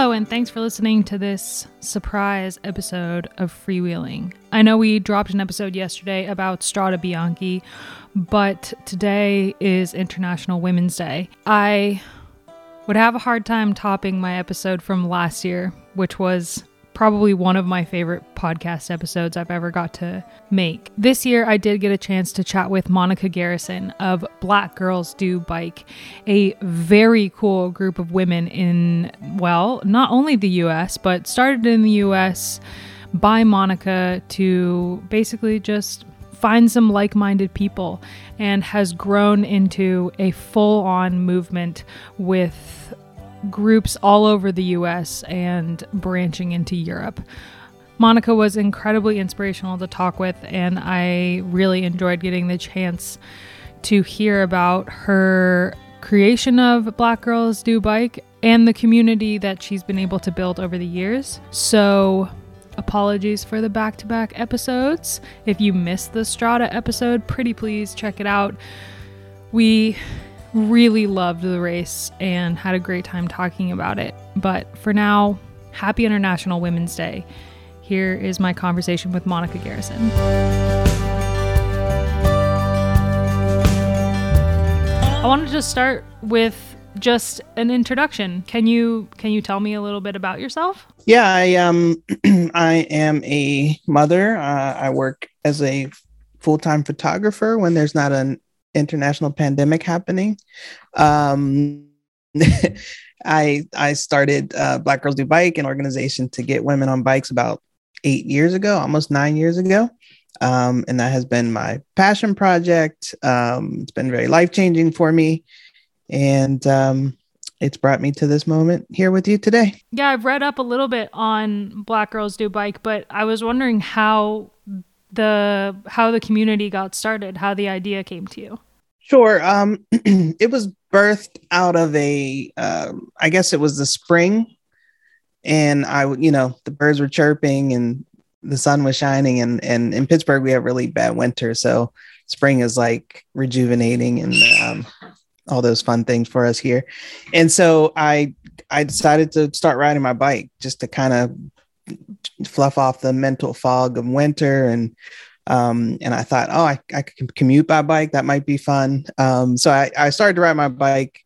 Hello, and thanks for listening to this surprise episode of Freewheeling. I know we dropped an episode yesterday about Strade Bianche, but today is International Women's Day. I would have a hard time topping my episode from last year, which was probably one of my favorite podcast episodes I've ever got to make. This year, I did get a chance to chat with Monica Garrison of Black Girls Do Bike, a very cool group of women in, well, not only the US, but started in the US by Monica to basically just find some like minded people and has grown into a full on movement with groups all over the US and branching into Europe. Monica was incredibly inspirational to talk with, and I really enjoyed getting the chance to hear about her creation of Black Girls Do Bike and the community that she's been able to build over the years. So, apologies for the back to back episodes. If you missed the Strata episode, pretty please check it out. We really loved the race and had a great time talking about it. But for now, happy International Women's Day. Here is my conversation with Monica Garrison. I wanted to start with just an introduction. Can you can you tell me a little bit about yourself? Yeah, I um I am a mother. Uh, I work as a full-time photographer when there's not an international pandemic happening. Um, I I started uh, Black Girls Do Bike, an organization to get women on bikes about eight years ago, almost nine years ago. Um, and that has been my passion project. Um, it's been very life changing for me, and um, it's brought me to this moment here with you today. Yeah, I've read up a little bit on Black Girls Do Bike, but I was wondering how the how the community got started, how the idea came to you. Sure. Um, it was birthed out of a, um, I guess it was the spring, and I, you know, the birds were chirping and the sun was shining, and and in Pittsburgh we have really bad winter, so spring is like rejuvenating and um, all those fun things for us here. And so I I decided to start riding my bike just to kind of fluff off the mental fog of winter and um, and I thought, oh, I, I could commute by bike. That might be fun. Um, so I, I started to ride my bike.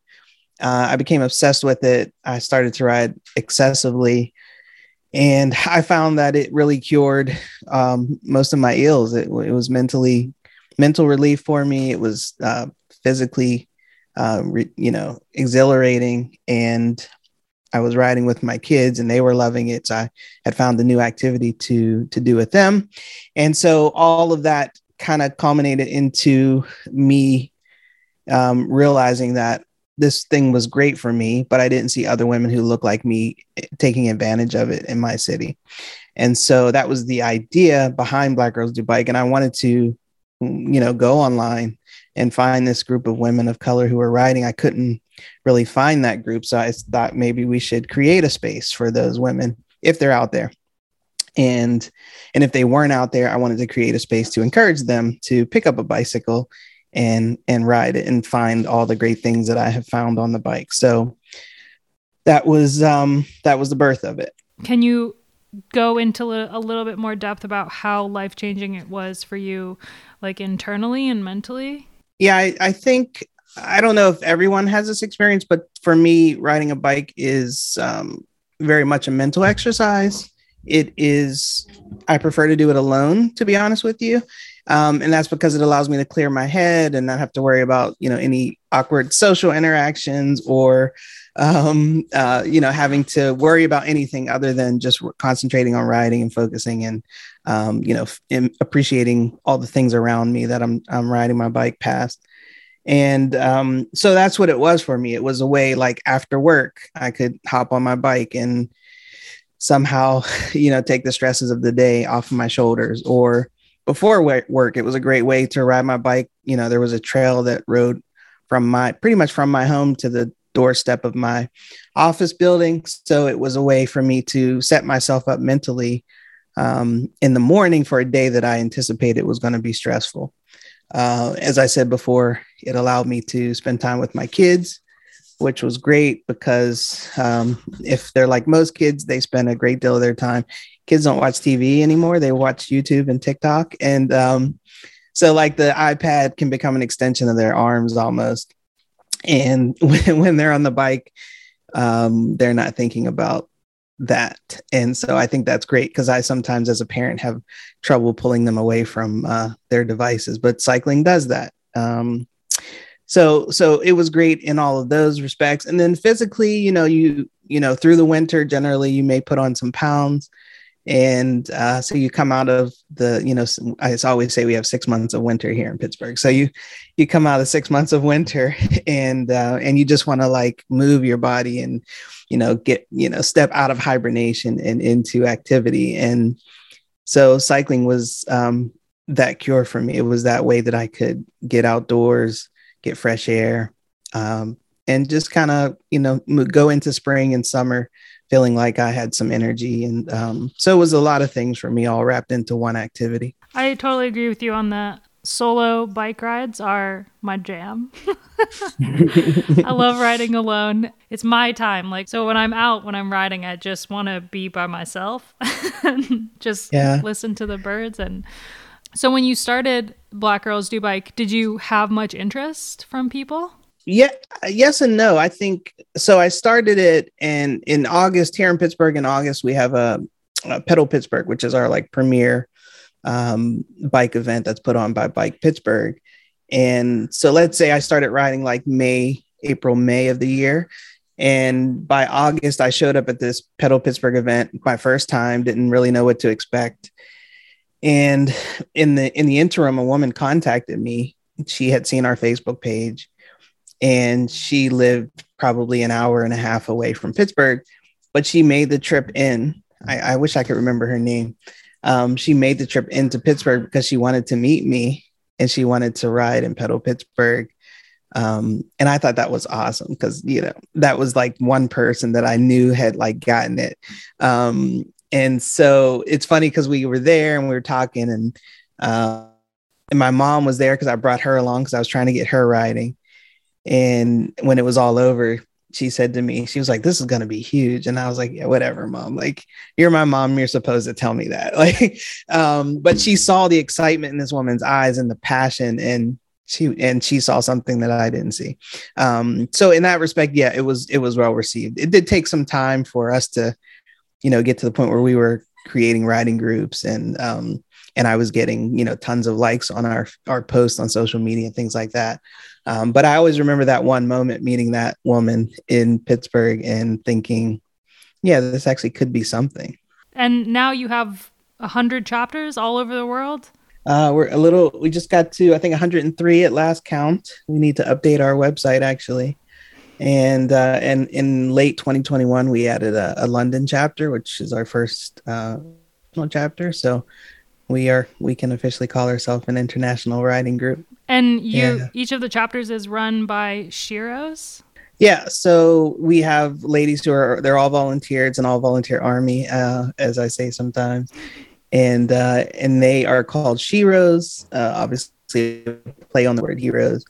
Uh, I became obsessed with it. I started to ride excessively. And I found that it really cured um, most of my ills. It, it, was mentally, mental relief for me. It was uh, physically, uh, re, you know, exhilarating. And I was riding with my kids and they were loving it. So I had found a new activity to to do with them. And so all of that kind of culminated into me um, realizing that this thing was great for me, but I didn't see other women who looked like me eh, taking advantage of it in my city. And so that was the idea behind Black Girls Do Bike. And I wanted to, you know, go online and find this group of women of color who were riding. I couldn't really find that group. So I thought maybe we should create a space for those women if they're out there. And and if they weren't out there, I wanted to create a space to encourage them to pick up a bicycle and and ride it and find all the great things that I have found on the bike. So that was um that was the birth of it. Can you go into a little bit more depth about how life changing it was for you like internally and mentally? Yeah, I, I think I don't know if everyone has this experience, but for me, riding a bike is um, very much a mental exercise. It is, I prefer to do it alone, to be honest with you. Um, and that's because it allows me to clear my head and not have to worry about, you know, any awkward social interactions or, um, uh, you know, having to worry about anything other than just concentrating on riding and focusing and, um, you know, f- appreciating all the things around me that I'm, I'm riding my bike past. And um, so that's what it was for me. It was a way like after work i could hop on my bike and somehow you know take the stresses of the day off of my shoulders or before work it was a great way to ride my bike you know there was a trail that rode from my pretty much from my home to the doorstep of my office building so it was a way for me to set myself up mentally um, in the morning for a day that i anticipated was going to be stressful uh, as I said before, it allowed me to spend time with my kids, which was great because um, if they're like most kids, they spend a great deal of their time. Kids don't watch TV anymore; they watch YouTube and TikTok, and um, so like the iPad can become an extension of their arms almost. And when, when they're on the bike, um, they're not thinking about that. And so I think that's great because I sometimes, as a parent, have trouble pulling them away from uh, their devices, but cycling does that. Um, so so it was great in all of those respects and then physically you know you you know through the winter generally you may put on some pounds and uh, so you come out of the you know i always say we have six months of winter here in pittsburgh. So you you come out of six months of winter and uh, and you just want to like move your body and you know get you know step out of hibernation and into activity. And so cycling was um, that cure for me. It was that way that i could get outdoors get fresh air, um, and just kind of you know go into spring and summer feeling like I had some energy. And um, so it was a lot of things for me all wrapped into one activity. I totally agree with you on that. Solo bike rides are my jam. I love riding alone. It's my time. Like, so when I'm out, when I'm riding, I just want to be by myself, and just yeah. listen to the birds and so when you started Black Girls Do Bike, did you have much interest from people? Yeah, yes and no. I think so. I started it, and in August here in Pittsburgh, in August we have a, a Pedal Pittsburgh, which is our like premier um, bike event that's put on by Bike Pittsburgh. And so let's say I started riding like May, April, May of the year. And by August, I showed up at this Pedal Pittsburgh event my first time, didn't really know what to expect. And in the in the interim, a woman contacted me. She had seen our Facebook page, and she lived probably an hour and a half away from Pittsburgh, but she made the trip in. I, I wish I could remember her name. Um, she made the trip into Pittsburgh because she wanted to meet me and she wanted to ride and pedal Pittsburgh. Um, and I thought that was awesome because you know that was like one person that I knew had like gotten it. Um, and so it's funny because we were there and we were talking and uh, and my mom was there because I brought her along because I was trying to get her riding. And when it was all over, she said to me, she was like, "This is gonna be huge," and I was like, "Yeah, whatever, mom. Like, you're my mom. You're supposed to tell me that." Like, um, but she saw the excitement in this woman's eyes and the passion, and she and she saw something that I didn't see. Um, so in that respect, yeah, it was it was well received. It did take some time for us to you know get to the point where we were creating writing groups and um, and I was getting you know tons of likes on our our posts on social media and things like that. Um, but I always remember that one moment meeting that woman in Pittsburgh and thinking, yeah, this actually could be something. And now you have a hundred chapters all over the world. Uh, we're a little. We just got to I think 103 at last count. We need to update our website actually and uh, and in late 2021 we added a, a london chapter which is our first uh, chapter so we are we can officially call ourselves an international riding group and you yeah. each of the chapters is run by Sheroes? yeah so we have ladies who are they're all volunteers it's an all volunteer army uh, as i say sometimes and uh, and they are called Sheroes, uh, obviously play on the word heroes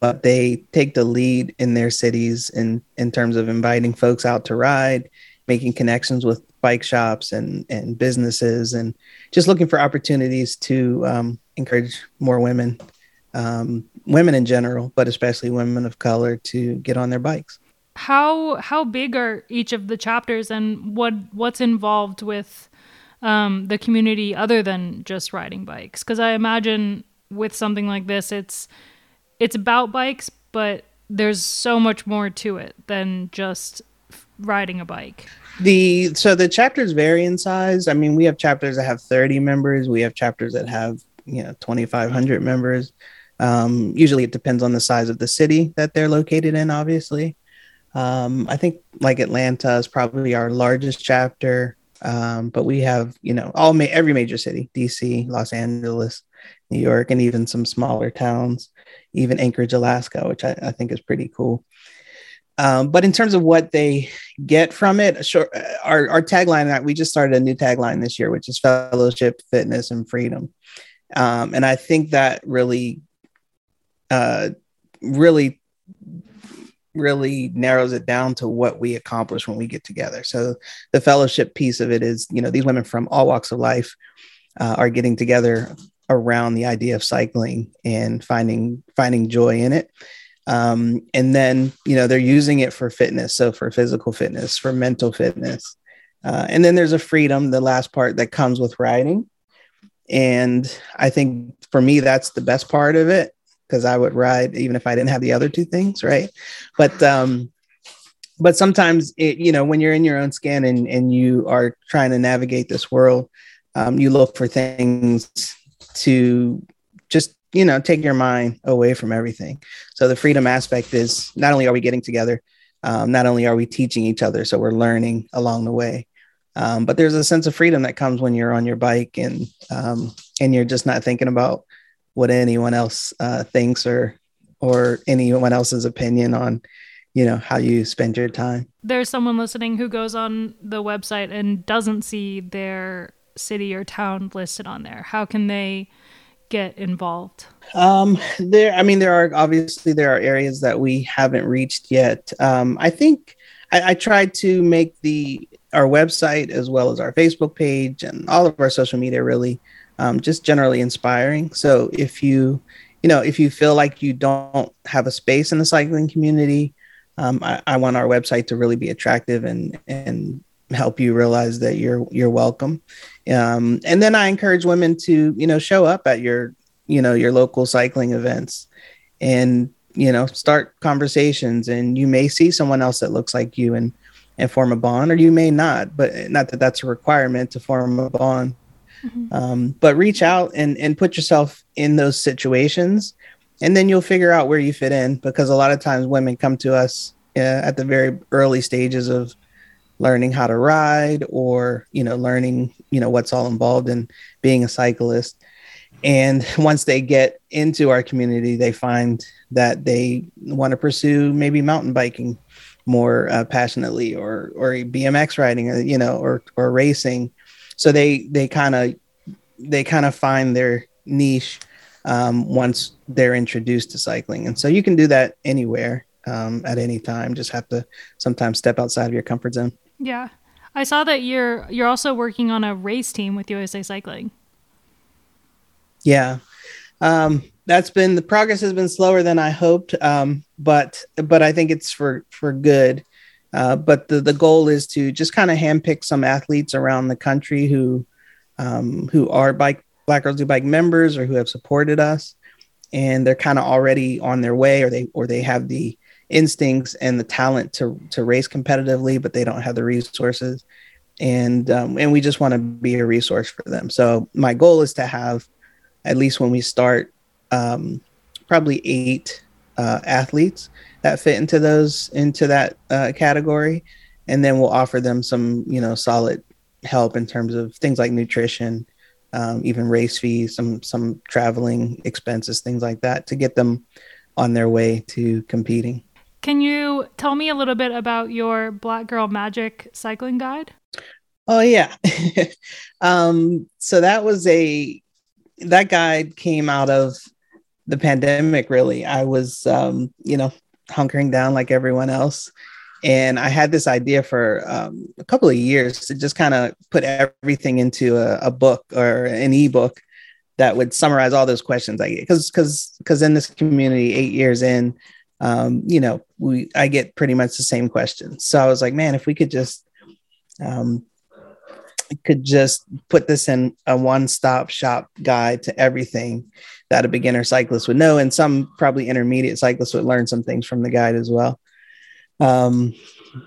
but they take the lead in their cities in in terms of inviting folks out to ride, making connections with bike shops and and businesses, and just looking for opportunities to um, encourage more women, um, women in general, but especially women of color, to get on their bikes. How how big are each of the chapters, and what what's involved with um, the community other than just riding bikes? Because I imagine with something like this, it's it's about bikes, but there's so much more to it than just riding a bike. The so the chapters vary in size. I mean, we have chapters that have 30 members. We have chapters that have you know 2,500 members. Um, usually, it depends on the size of the city that they're located in. Obviously, um, I think like Atlanta is probably our largest chapter. Um, but we have you know all ma- every major city, DC, Los Angeles, New York, and even some smaller towns even Anchorage, Alaska, which I, I think is pretty cool. Um, but in terms of what they get from it, sure, our, our tagline, that we just started a new tagline this year, which is fellowship, fitness, and freedom. Um, and I think that really, uh, really really narrows it down to what we accomplish when we get together. So the fellowship piece of it is, you know, these women from all walks of life uh, are getting together around the idea of cycling and finding finding joy in it. Um, and then, you know, they're using it for fitness, so for physical fitness, for mental fitness. Uh, and then there's a freedom, the last part that comes with riding. And I think for me, that's the best part of it because I would ride even if I didn't have the other two things, right? But um, but sometimes it, you know when you're in your own skin and and you are trying to navigate this world, um, you look for things to just you know take your mind away from everything. So the freedom aspect is not only are we getting together, um, not only are we teaching each other, so we're learning along the way. Um, but there's a sense of freedom that comes when you're on your bike and um, and you're just not thinking about what anyone else uh, thinks or or anyone else's opinion on you know how you spend your time there's someone listening who goes on the website and doesn't see their city or town listed on there how can they get involved um there i mean there are obviously there are areas that we haven't reached yet um i think I, I tried to make the our website as well as our facebook page and all of our social media really um, just generally inspiring. So if you, you know, if you feel like you don't have a space in the cycling community, um, I, I, want our website to really be attractive and and help you realize that you're you're welcome. Um, and then I encourage women to you know show up at your you know your local cycling events and you know start conversations. And you may see someone else that looks like you and and form a bond, or you may not. But not that that's a requirement to form a bond. Mm-hmm. Um, but reach out and, and put yourself in those situations, and then you'll figure out where you fit in. Because a lot of times women come to us uh, at the very early stages of learning how to ride or you know learning you know what's all involved in being a cyclist. And once they get into our community they find that they want to pursue maybe mountain biking more uh, passionately or or bmx riding uh, you know or or racing. So they they kind of they kind of find their niche um, once they're introduced to cycling. And so you can do that anywhere um, at any time. Just have to sometimes step outside of your comfort zone yeah. I saw that you're you're also working on a race team with usa cycling. Yeah. Um, that's been the progress has been slower than i hoped um, but but i think it's for for good. Uh, but the, the goal is to just kind of handpick some athletes around the country who um, who are bike Black Girls Do Bike members or who have supported us, and they're kind of already on their way, or they or they have the instincts and the talent to to race competitively, but they don't have the resources, and um, and we just want to be a resource for them. So my goal is to have at least when we start, um, probably eight uh, athletes that fit into those into that uh, category, and then we'll offer them some you know solid help in terms of things like nutrition, um, even race fees, some some traveling expenses, things like that, to get them on their way to competing. Can you tell me a little bit about your Black Girl Magic cycling guide? Oh yeah. um, so that was a that guide came out of the pandemic really. I was um, you know, hunkering down like everyone else. And I had this idea for um, a couple of years to just kind of put everything into a, a, book or an ebook that would summarize all those questions I get. Because because because in this community, eight years in, um, you know, we I get pretty much the same questions. So I was like, man, if we could just um, could just put this in a one-stop shop guide to everything that a beginner cyclist would know, and some probably intermediate cyclists would learn some things from the guide as well. Um,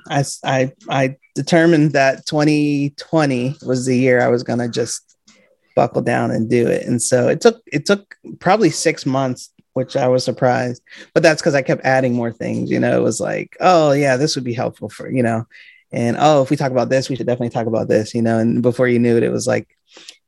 I, I, I determined that 2020 was the year I was going to just buckle down and do it, and so it took it took probably six months which I was surprised. But that's because I kept adding more things. You know, it was like, oh yeah, this would be helpful for you know, and oh, if we talk about this, we should definitely talk about this. You know, and before you knew it, it was like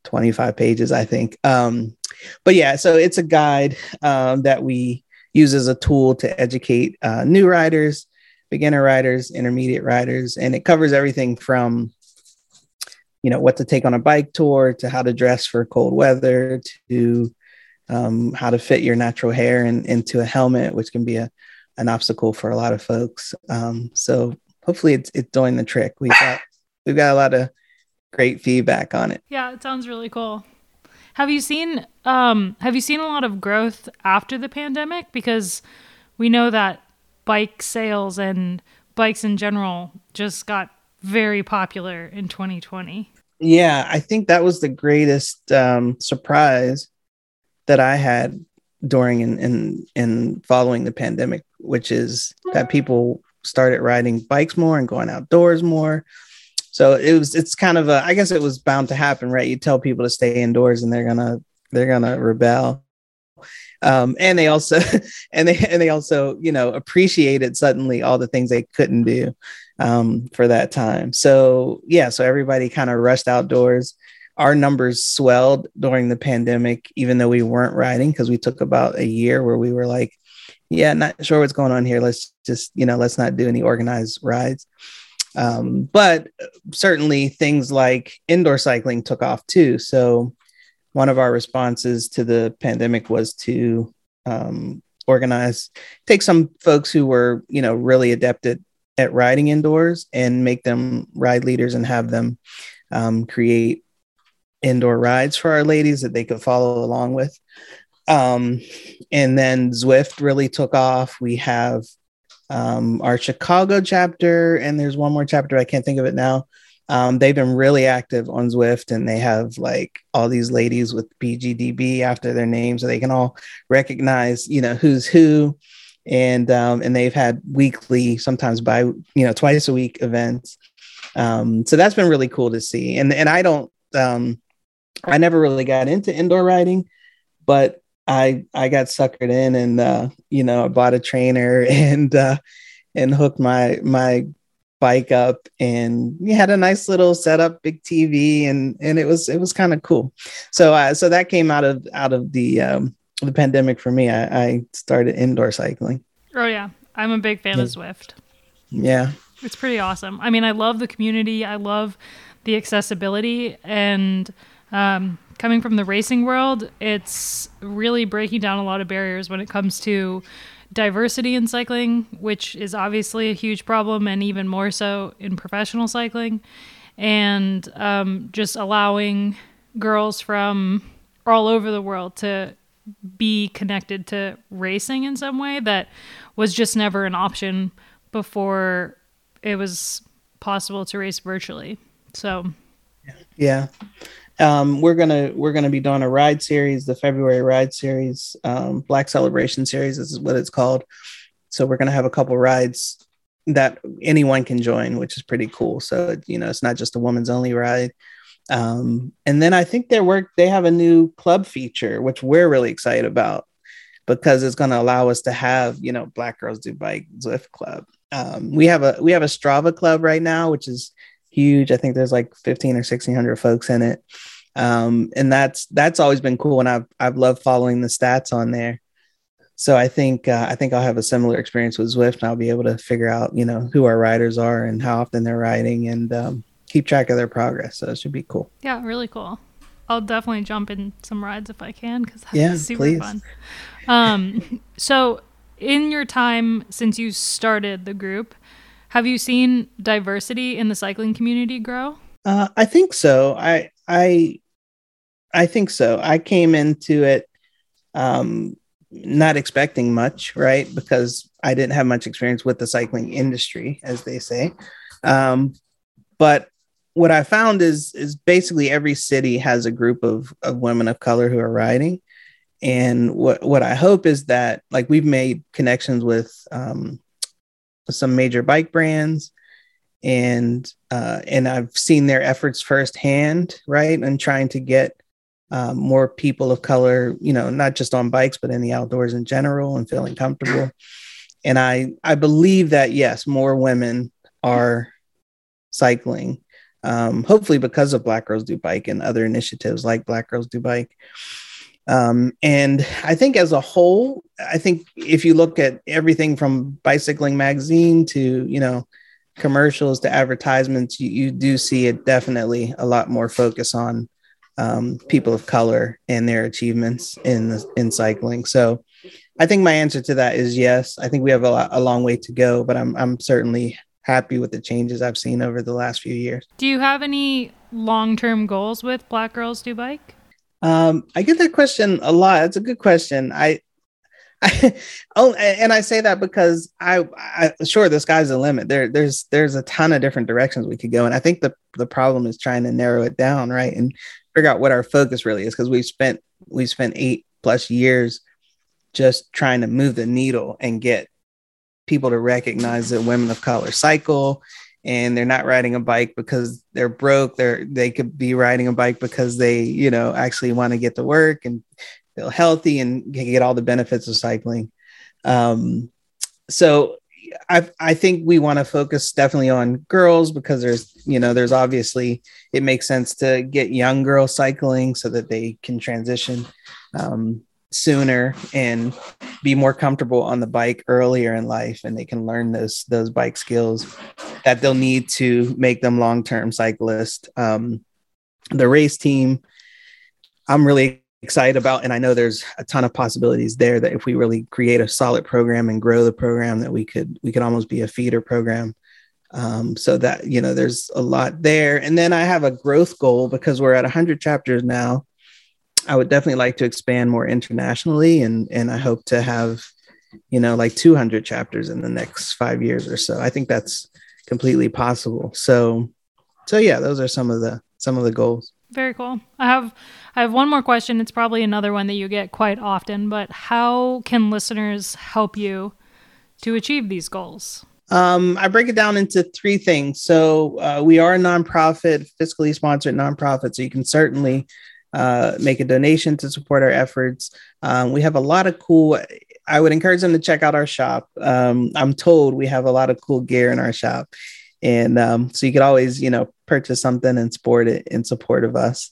25 pages, I think. Um, but yeah, so it's a guide um, that we use as a tool to educate uh, new riders, beginner riders, intermediate riders, and it covers everything from you know what to take on a bike tour to how to dress for cold weather to um, how to fit your natural hair in, into a helmet, which can be a, an obstacle for a lot of folks. Um, so hopefully it's it's doing the trick. We've got we've got a lot of great feedback on it. Yeah, it sounds really cool. Have you seen um have you seen a lot of growth after the pandemic because we know that bike sales and bikes in general just got very popular in 2020. Yeah, I think that was the greatest um, surprise that I had during and in, in, in following the pandemic, which is that people started riding bikes more and going outdoors more. So it was it's kind of a I guess it was bound to happen, right? You tell people to stay indoors and they're gonna they're gonna rebel. Um, and they also and they and they also you know appreciated suddenly all the things they couldn't do um, for that time. So yeah, so everybody kind of rushed outdoors. Our numbers swelled during the pandemic, even though we weren't riding because we took about a year where we were like, yeah, not sure what's going on here. Let's just you know let's not do any organized rides. Um, but certainly things like indoor cycling took off too. So one of our responses to the pandemic was to um, organize, take some folks who were, you know, really adept at, at riding indoors and make them ride leaders and have them um, create indoor rides for our ladies that they could follow along with. Um, and then Zwift really took off. We have um, our Chicago chapter, and there's one more chapter I can't think of it now. Um, they've been really active on Zwift, and they have like all these ladies with BGDB after their names, so they can all recognize, you know, who's who, and um, and they've had weekly, sometimes by you know twice a week events. Um, so that's been really cool to see. And and I don't, um, I never really got into indoor riding, but I I got suckered in and uh, you know I bought a trainer and uh, and hooked my my bike up and we had a nice little setup, big TV and and it was it was kind of cool. So uh, so that came out of out of the um, the pandemic for me. I, I started indoor cycling. Oh yeah, I'm a big fan yeah. of Zwift. Yeah, it's pretty awesome. I mean, I love the community. I love the accessibility and um, coming from the racing world, it's really breaking down a lot of barriers when it comes to diversity in cycling, which is obviously a huge problem, and even more so in professional cycling, and um, just allowing girls from all over the world to be connected to racing in some way that was just never an option before it was possible to race virtually. So, yeah um, we're gonna we're gonna be doing a ride series, the February ride series, um, Black Celebration series. Is what it's called. So we're gonna have a couple rides that anyone can join, which is pretty cool. So you know, it's not just a woman's only ride. Um, and then I think their work they have a new club feature, which we're really excited about because it's going to allow us to have you know Black Girls Do Bike Zwift Club. Um, we have a we have a Strava club right now, which is huge. I think there's like 15 or 1600 folks in it. Um, and that's that's always been cool and I've I've loved following the stats on there. So I think uh, I think I'll have a similar experience with Zwift and I'll be able to figure out, you know, who our riders are and how often they're riding and um, keep track of their progress. So it should be cool. Yeah, really cool. I'll definitely jump in some rides if I can because that's yeah, super please. fun. Um, so in your time since you started the group, have you seen diversity in the cycling community grow? Uh, I think so. I I I think so. I came into it um, not expecting much, right? Because I didn't have much experience with the cycling industry, as they say. Um, but what I found is is basically every city has a group of, of women of color who are riding. And what what I hope is that like we've made connections with um, some major bike brands and uh, and I've seen their efforts firsthand, right? And trying to get um, more people of color, you know, not just on bikes but in the outdoors in general, and feeling comfortable. And I I believe that yes, more women are cycling, um, hopefully because of Black Girls Do Bike and other initiatives like Black Girls Do Bike. Um, and I think as a whole, I think if you look at everything from Bicycling Magazine to, you know, commercials to advertisements, you, you do see it definitely a lot more focus on um, people of color and their achievements in the, in cycling. So I think my answer to that is yes. I think we have a, lot, a long way to go, but I'm I'm certainly happy with the changes I've seen over the last few years. Do you have any long term goals with Black Girls Do Bike? Um, I get that question a lot. It's a good question. I, Oh, and I say that because I, I sure the sky's the limit. There, there's there's a ton of different directions we could go, and I think the the problem is trying to narrow it down, right, and figure out what our focus really is. Because we've spent we spent eight plus years just trying to move the needle and get people to recognize that women of color cycle and they're not riding a bike because they're broke. They're they could be riding a bike because they you know actually want to get to work and feel healthy and get all the benefits of cycling. Um, so I, I think we want to focus definitely on girls because there's you know there's obviously it makes sense to get young girls cycling so that they can transition um, sooner and be more comfortable on the bike earlier in life and they can learn those those bike skills that they'll need to make them long-term cyclists. Um, the race team i'm really excited about and i know there's a ton of possibilities there that if we really create a solid program and grow the program that we could we could almost be a feeder program um, so that you know there's a lot there and then i have a growth goal because we're at 100 chapters now I would definitely like to expand more internationally, and and I hope to have, you know, like 200 chapters in the next five years or so. I think that's completely possible. So, so yeah, those are some of the some of the goals. Very cool. I have I have one more question. It's probably another one that you get quite often, but how can listeners help you to achieve these goals? Um, I break it down into three things. So uh, we are a nonprofit, fiscally sponsored nonprofit, so you can certainly uh, make a donation to support our efforts. Um, we have a lot of cool. I would encourage them to check out our shop. Um, I'm told we have a lot of cool gear in our shop, and um, so you could always, you know, purchase something and sport it in support of us.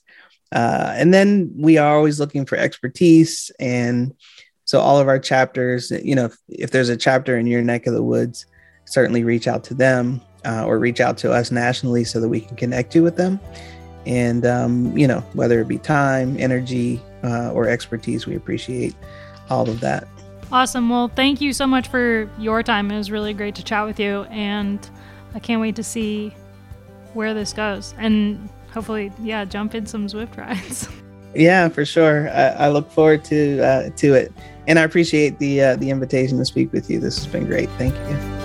Uh, and then we are always looking for expertise, and so all of our chapters, you know, if, if there's a chapter in your neck of the woods, certainly reach out to them uh, or reach out to us nationally so that we can connect you with them. And um, you know whether it be time energy uh, or expertise we appreciate all of that. Awesome. Well thank you so much for your time. It was really great to chat with you and i can't wait to see where this goes. And hopefully yeah jump in some zwift rides. Yeah for sure. I, I look forward to uh, to it. And i appreciate the uh, the invitation to speak with you. This has been great. Thank you